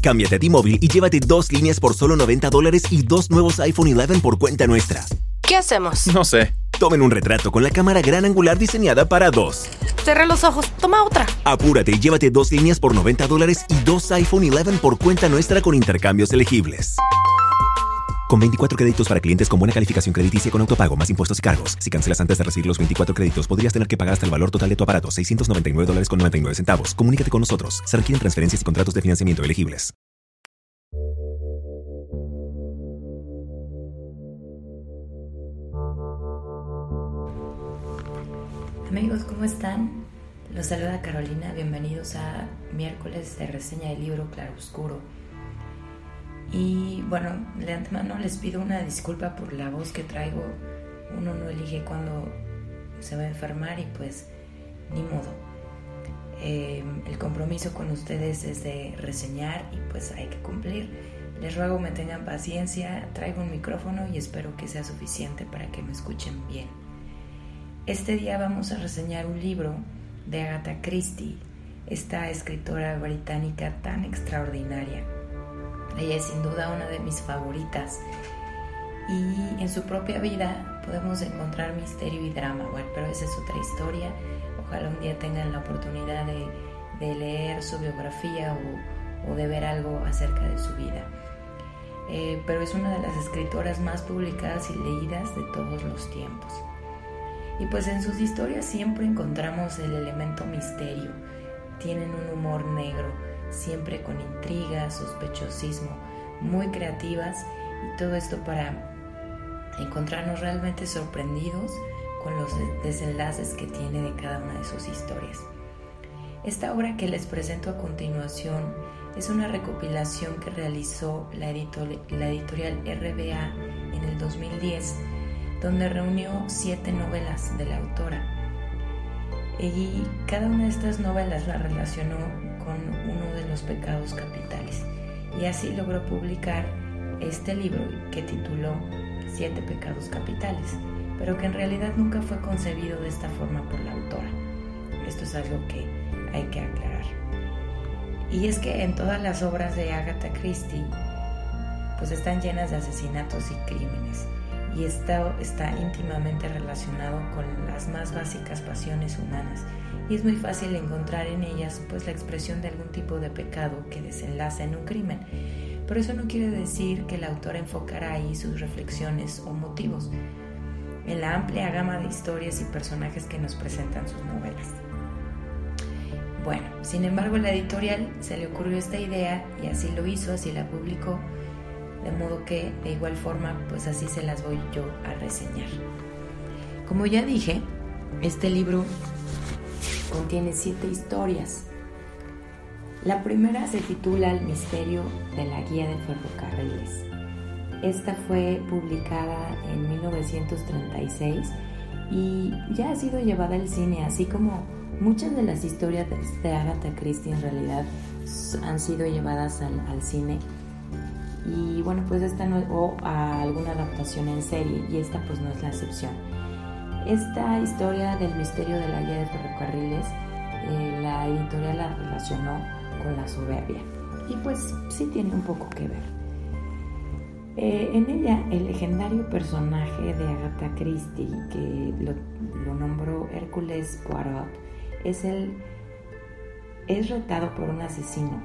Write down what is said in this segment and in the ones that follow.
Cámbiate a T-Mobile y llévate dos líneas por solo 90 dólares y dos nuevos iPhone 11 por cuenta nuestra. ¿Qué hacemos? No sé. Tomen un retrato con la cámara gran angular diseñada para dos. Cerré los ojos. Toma otra. Apúrate y llévate dos líneas por 90 dólares y dos iPhone 11 por cuenta nuestra con intercambios elegibles. Con 24 créditos para clientes con buena calificación crediticia con autopago, más impuestos y cargos. Si cancelas antes de recibir los 24 créditos, podrías tener que pagar hasta el valor total de tu aparato, 699 dólares con 99 centavos. Comunícate con nosotros. Se requieren transferencias y contratos de financiamiento elegibles. Amigos, ¿cómo están? Los saluda Carolina, bienvenidos a miércoles de reseña del libro Claroscuro. Y bueno, de antemano les pido una disculpa por la voz que traigo. Uno no elige cuando se va a enfermar y pues ni modo. Eh, el compromiso con ustedes es de reseñar y pues hay que cumplir. Les ruego me tengan paciencia, traigo un micrófono y espero que sea suficiente para que me escuchen bien. Este día vamos a reseñar un libro de Agatha Christie, esta escritora británica tan extraordinaria. Ella es sin duda una de mis favoritas y en su propia vida podemos encontrar misterio y drama, bueno, pero esa es otra historia. Ojalá un día tengan la oportunidad de, leer su biografía o, de ver algo acerca de su vida. Eh, pero es una de las escritoras más publicadas y leídas de todos los tiempos. Y pues en sus historias siempre encontramos el elemento misterio. Tienen un humor negro, siempre con intriga, sospechosismo, muy creativas y todo esto para encontrarnos realmente sorprendidos con los desenlaces que tiene de cada una de sus historias. Esta obra que les presento a continuación es una recopilación que realizó la, la editorial RBA en el 2010 donde reunió siete novelas de la autora. Y cada una de estas novelas la relacionó con uno de los pecados capitales. Y así logró publicar este libro que tituló Siete pecados capitales, pero que en realidad nunca fue concebido de esta forma por la autora. Esto es algo que hay que aclarar. Y es que en todas las obras de Agatha Christie, pues están llenas de asesinatos y crímenes y esto está íntimamente relacionado con las más básicas pasiones humanas y es muy fácil encontrar en ellas pues la expresión de algún tipo de pecado que desenlaza en un crimen. Pero eso no quiere decir que el autor enfocará ahí sus reflexiones o motivos en la amplia gama de historias y personajes que nos presentan sus novelas. Bueno, sin embargo la editorial se le ocurrió esta idea y así lo hizo, así la publicó de modo que de igual forma pues así se las voy yo a reseñar. Como ya dije, este libro contiene siete historias. La primera se titula El misterio de la guía de ferrocarriles. Esta fue publicada en 1936 y ya ha sido llevada al cine, así como muchas de las historias de Agatha Christie en realidad han sido llevadas al, al cine y bueno pues esta no o a alguna adaptación en serie y esta pues no es la excepción esta historia del misterio de la guía de ferrocarriles eh, la editorial la relacionó con la soberbia. Y pues sí tiene un poco que ver. Eh, en ella el legendario personaje de Agatha Christie que lo, lo nombró Hércules Poirot es el es retado por un asesino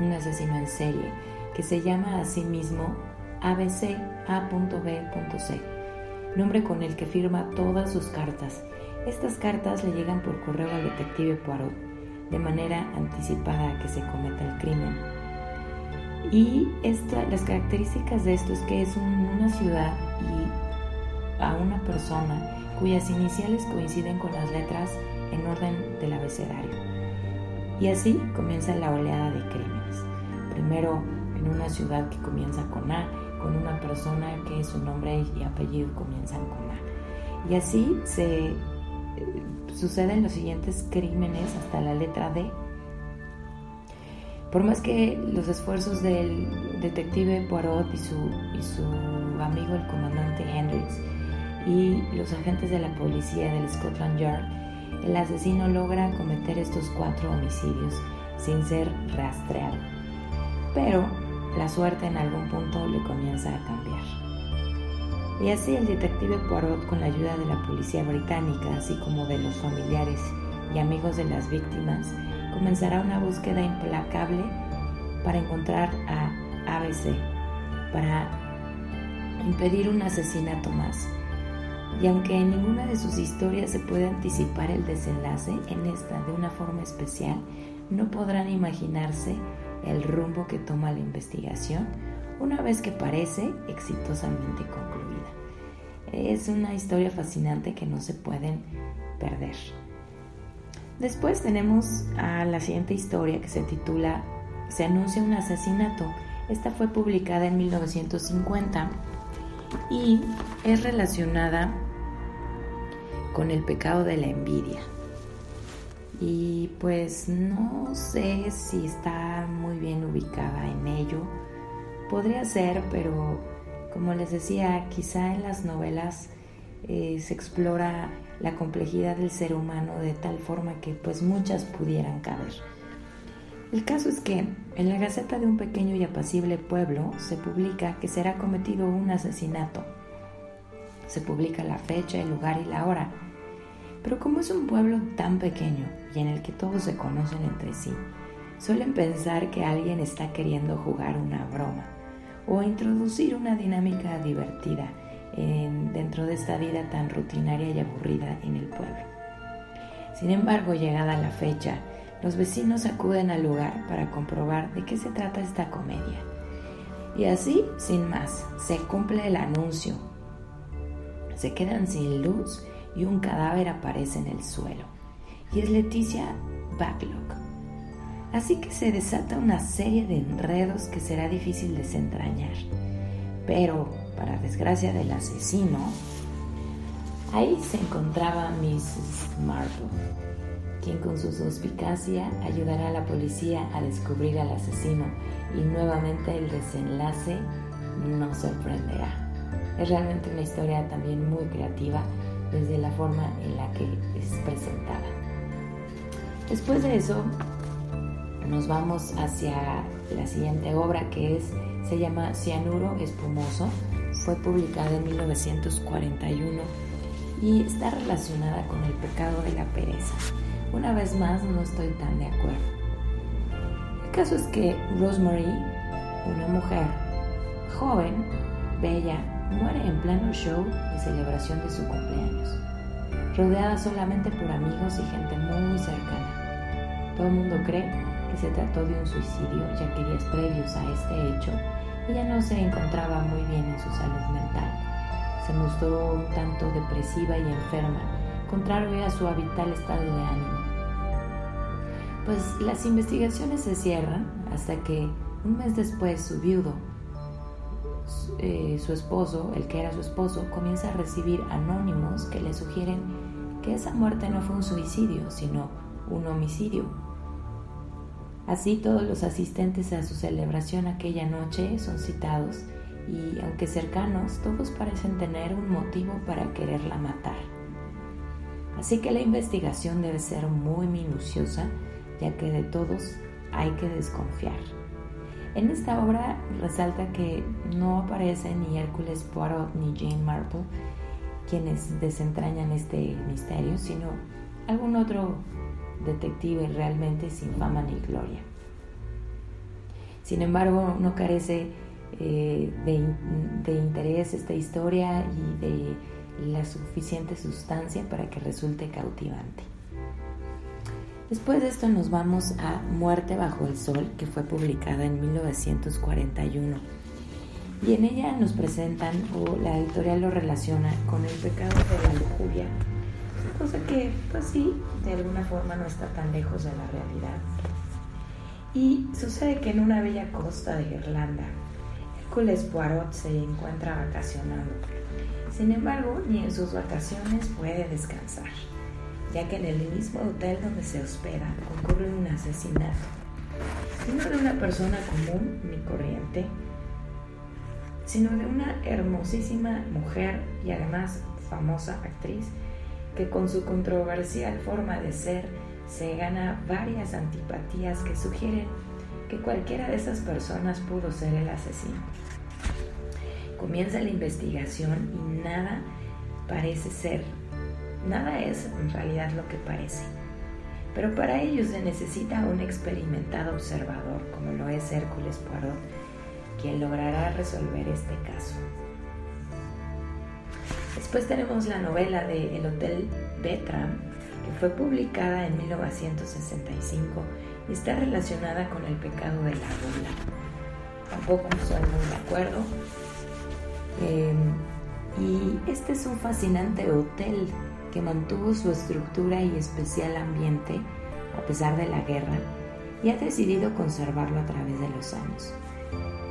un asesino en serie que se llama a sí mismo ABC A.B.C, nombre con el que firma todas sus cartas. Estas cartas le llegan por correo al detective Poirot, de manera anticipada a que se cometa el crimen. Y las características de esto es que es una ciudad y a una persona cuyas iniciales coinciden con las letras en orden del abecedario. Y así comienza la oleada de crímenes. Primero en una ciudad que comienza con A, con una persona que su nombre y apellido comienzan con A. Y así se eh, suceden los siguientes crímenes hasta la letra D. Por más que los esfuerzos del detective Poirot y su, y su amigo el comandante Hendrix y los agentes de la policía del Scotland Yard, el asesino logra cometer estos cuatro homicidios sin ser rastreado. Pero la suerte en algún punto le comienza a cambiar. Y así el detective Poirot, con la ayuda de la policía británica, así como de los familiares y amigos de las víctimas, comenzará una búsqueda implacable para encontrar a ABC, para impedir un asesinato más. Y aunque en ninguna de sus historias se puede anticipar el desenlace, en esta de una forma especial, no podrán imaginarse el rumbo que toma la investigación una vez que parece exitosamente concluida. Es una historia fascinante que no se pueden perder. Después tenemos a la siguiente historia que se titula Se anuncia un asesinato. Esta fue publicada en 1950 y es relacionada con el pecado de la envidia. Y pues no sé si está muy bien ubicada en ello. Podría ser, pero como les decía, quizá en las novelas eh, se explora la complejidad del ser humano de tal forma que pues muchas pudieran caber. El caso es que en la Gaceta de un pequeño y apacible pueblo se publica que será cometido un asesinato. Se publica la fecha, el lugar y la hora. Pero como es un pueblo tan pequeño y en el que todos se conocen entre sí, suelen pensar que alguien está queriendo jugar una broma o introducir una dinámica divertida dentro de esta vida tan rutinaria y aburrida en el pueblo. Sin embargo, llegada la fecha, los vecinos acuden al lugar para comprobar de qué se trata esta comedia. Y así, sin más, se cumple el anuncio. Se quedan sin luz y un cadáver aparece en el suelo. Y es Leticia Backlock. Así que se desata una serie de enredos que será difícil desentrañar. Pero, para desgracia del asesino, ahí se encontraba Mrs. Marple quien con su suspicacia ayudará a la policía a descubrir al asesino y nuevamente el desenlace nos sorprenderá. Es realmente una historia también muy creativa desde la forma en la que es presentada. Después de eso, nos vamos hacia la siguiente obra que es, se llama Cianuro Espumoso. Fue publicada en 1941 y está relacionada con el pecado de la pereza. Una vez más, no estoy tan de acuerdo. El caso es que Rosemary, una mujer joven, bella, muere en pleno show de celebración de su cumpleaños, rodeada solamente por amigos y gente muy cercana. Todo el mundo cree que se trató de un suicidio, ya que días previos a este hecho, ella no se encontraba muy bien en su salud mental. Se mostró un tanto depresiva y enferma, contrario a su habitual estado de ánimo pues las investigaciones se cierran hasta que un mes después su viudo, eh, su esposo, el que era su esposo, comienza a recibir anónimos que le sugieren que esa muerte no fue un suicidio, sino un homicidio. Así todos los asistentes a su celebración aquella noche son citados y aunque cercanos, todos parecen tener un motivo para quererla matar. Así que la investigación debe ser muy minuciosa ya que de todos hay que desconfiar. En esta obra resalta que no aparecen ni Hércules Poirot ni Jane Marple quienes desentrañan este misterio, sino algún otro detective realmente sin fama ni gloria. Sin embargo, no carece eh, de, de interés esta historia y de la suficiente sustancia para que resulte cautivante. Después de esto nos vamos a Muerte bajo el Sol, que fue publicada en 1941. Y en ella nos presentan, o la editorial lo relaciona con el pecado de la lujuria, cosa que, pues sí, de alguna forma no está tan lejos de la realidad. Y sucede que en una bella costa de Irlanda, Hércules Poirot se encuentra vacacionando. Sin embargo, ni en sus vacaciones puede descansar ya que en el mismo hotel donde se hospeda ocurre un asesinato, no de una persona común ni corriente, sino de una hermosísima mujer y además famosa actriz que con su controversial forma de ser se gana varias antipatías que sugieren que cualquiera de esas personas pudo ser el asesino. Comienza la investigación y nada parece ser, nada es en realidad lo que parece. Pero para ello se necesita un experimentado observador, como lo es Hércules Poirot, quien logrará resolver este caso. Después tenemos la novela de El Hotel Betram, que fue publicada en 1965 y está relacionada con el pecado de la gula. Tampoco estoy muy de acuerdo. Eh, y este es un fascinante hotel que mantuvo su estructura y especial ambiente a pesar de la guerra y ha decidido conservarlo a través de los años,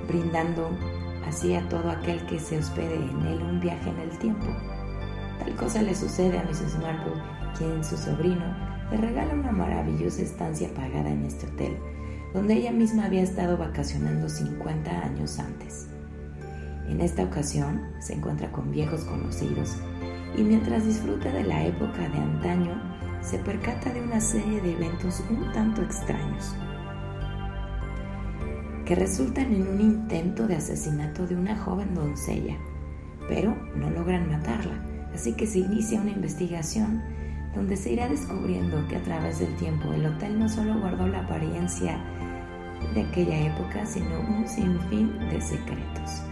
brindando así a todo aquel que se hospede en él un viaje en el tiempo. Tal cosa le sucede a Mrs. Marple, quien su sobrino le regala una maravillosa estancia pagada en este hotel, donde ella misma había estado vacacionando 50 años antes. En esta ocasión se encuentra con viejos conocidos y mientras disfruta de la época de antaño, se percata de una serie de eventos un tanto extraños que resultan en un intento de asesinato de una joven doncella, pero no logran matarla, así que se inicia una investigación donde se irá descubriendo que a través del tiempo el hotel no solo guardó la apariencia de aquella época, sino un sinfín de secretos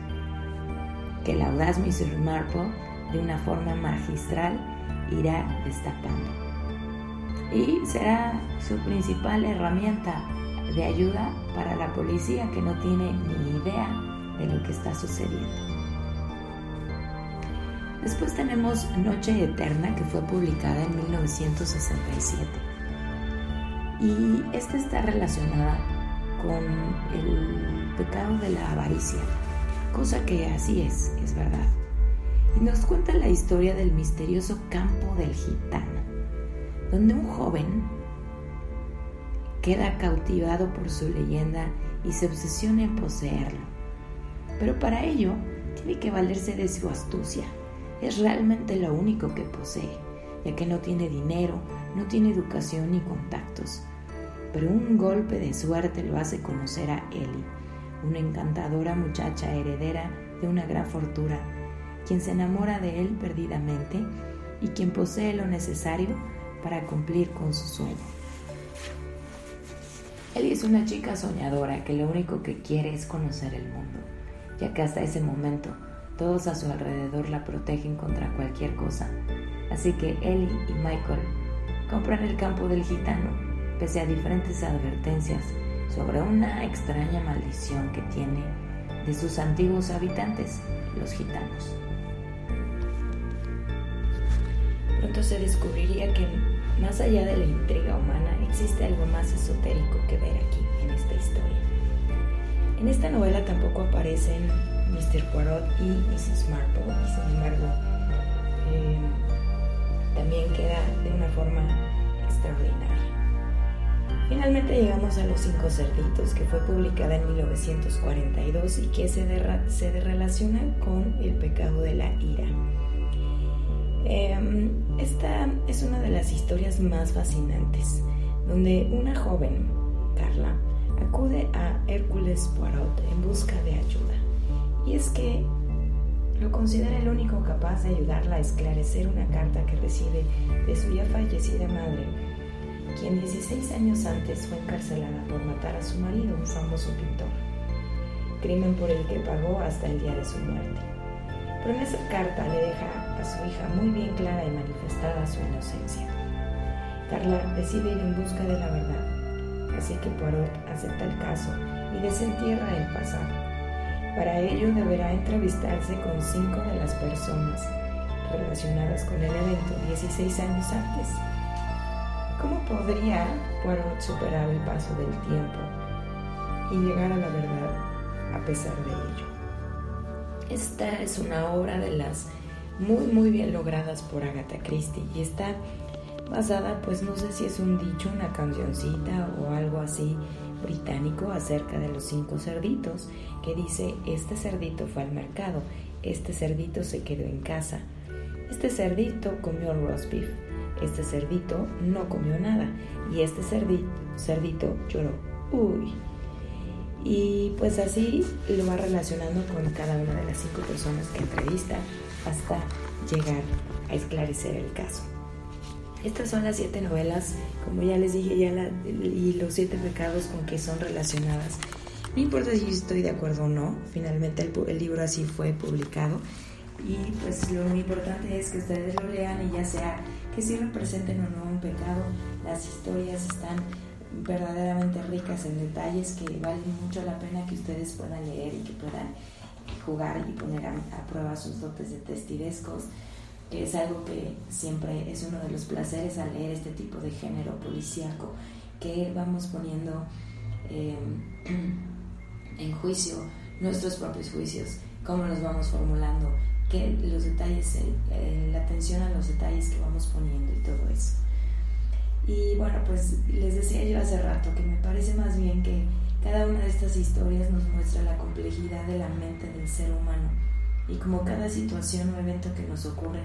que la audaz Mr. Marple de una forma magistral irá destapando. Y será su principal herramienta de ayuda para la policía que no tiene ni idea de lo que está sucediendo. Después tenemos Noche Eterna que fue publicada en 1967 y esta está relacionada con el pecado de la avaricia cosa que así es, es verdad. Y nos cuenta la historia del misterioso campo del gitano, donde un joven queda cautivado por su leyenda y se obsesiona en poseerlo. Pero para ello tiene que valerse de su astucia. Es realmente lo único que posee, ya que no tiene dinero, no tiene educación ni contactos. Pero un golpe de suerte lo hace conocer a Eli, una encantadora muchacha heredera de una gran fortuna, quien se enamora de él perdidamente y quien posee lo necesario para cumplir con su sueño. Ellie es una chica soñadora que lo único que quiere es conocer el mundo, ya que hasta ese momento todos a su alrededor la protegen contra cualquier cosa. Así que Ellie y Michael compran el campo del gitano, pese a diferentes advertencias sobre una extraña maldición que tiene de sus antiguos habitantes, los gitanos. Se descubriría que más allá de la intriga humana existe algo más esotérico que ver aquí en esta historia. En esta novela tampoco aparecen Mr. Poirot y Mrs. Marple, y sin embargo eh, también queda de una forma extraordinaria. Finalmente llegamos a Los Cinco Cerditos, que fue publicada en 1942 y que se, se relaciona con el pecado de la ira. Em, esta es una de las historias más fascinantes, donde una joven, Carla, acude a Hércules Poirot en busca de ayuda. Y es que lo considera el único capaz de ayudarla a esclarecer una carta que recibe de su ya fallecida madre quien 16 años antes fue encarcelada por matar a su marido, un famoso pintor, crimen por el que pagó hasta el día de su muerte. Pero en esa carta le deja a su hija muy bien clara y manifestada su inocencia. Carla decide ir en busca de la verdad, así que Poirot acepta el caso y desentierra el pasado. Para ello deberá entrevistarse con cinco de las personas relacionadas con el evento 16 años antes ¿Cómo podría Poirot superar el paso del tiempo y llegar a la verdad a pesar de ello? Esta es una obra de las muy muy bien logradas por Agatha Christie y está basada pues no sé si es un dicho, una cancioncita o algo así británico acerca de los cinco cerditos que dice este cerdito fue al mercado, este cerdito se quedó en casa, este cerdito comió roast beef, este cerdito no comió nada y este cerdito, cerdito lloró. Uy. Y pues así lo va relacionando con cada una de las cinco personas que entrevista hasta llegar a esclarecer el caso. Estas son las siete novelas, como ya les dije, ya y los siete pecados con que son relacionadas. No importa si estoy de acuerdo o no, finalmente el, el libro así fue publicado y pues lo importante es que ustedes lo lean y ya sea que si representen o no un pecado, las historias están verdaderamente ricas en detalles que valen mucho la pena que ustedes puedan leer y que puedan jugar y poner a, prueba sus dotes de testidescos, es algo que siempre es uno de los placeres al leer este tipo de género policíaco, que vamos poniendo em, en juicio nuestros propios juicios, cómo los vamos formulando, que los detalles, la atención a los detalles que vamos poniendo y todo eso. Y bueno, pues les decía yo hace rato que me parece más bien que cada una de estas historias nos muestra la complejidad de la mente del ser humano y como cada situación o evento que nos ocurre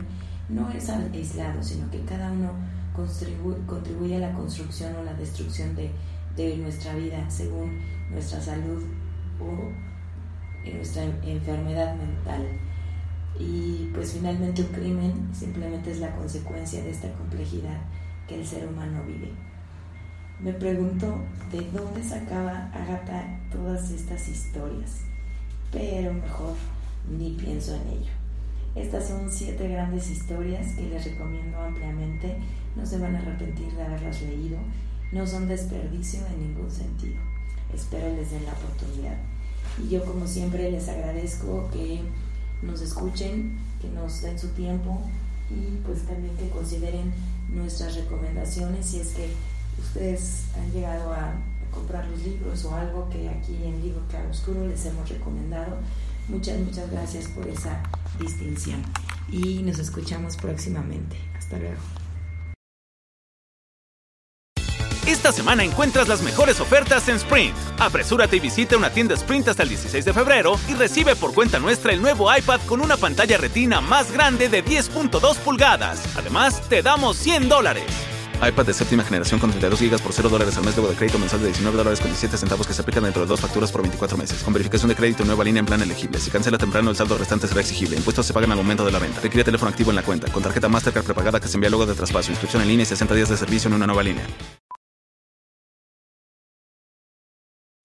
no es aislado, sino que cada uno contribuye a la construcción o la destrucción de, de nuestra vida según nuestra salud o nuestra enfermedad mental. Y pues finalmente un crimen simplemente es la consecuencia de esta complejidad que el ser humano vive. Me pregunto de dónde sacaba Agatha todas estas historias, pero mejor ni pienso en ello. Estas son siete grandes historias que les recomiendo ampliamente, no se van a arrepentir de haberlas leído, no son desperdicio en ningún sentido. Espero les den la oportunidad. Y yo como siempre les agradezco que nos escuchen, que nos den su tiempo y pues también que consideren nuestras recomendaciones si es que ustedes han llegado a comprar los libros o algo que aquí en Libro Claro Oscuro les hemos recomendado. Muchas, muchas gracias por esa distinción y nos escuchamos próximamente. Hasta luego. Esta semana encuentras las mejores ofertas en Sprint. Apresúrate y visita una tienda Sprint hasta el 16 de febrero y recibe por cuenta nuestra el nuevo iPad con una pantalla retina más grande de 10.2 pulgadas. Además, te damos 100 dólares. iPad de séptima generación con 32 GB por 0 dólares al mes luego de crédito mensual de 19 dólares con 17 centavos que se aplican dentro de dos facturas por 24 meses. Con verificación de crédito nueva línea en plan elegible. Si cancela temprano, el saldo restante será exigible. Impuestos se pagan al momento de la venta. Requiere teléfono activo en la cuenta. Con tarjeta Mastercard prepagada que se envía luego de traspaso. Inscripción en línea y 60 días de servicio en una nueva línea.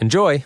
Enjoy!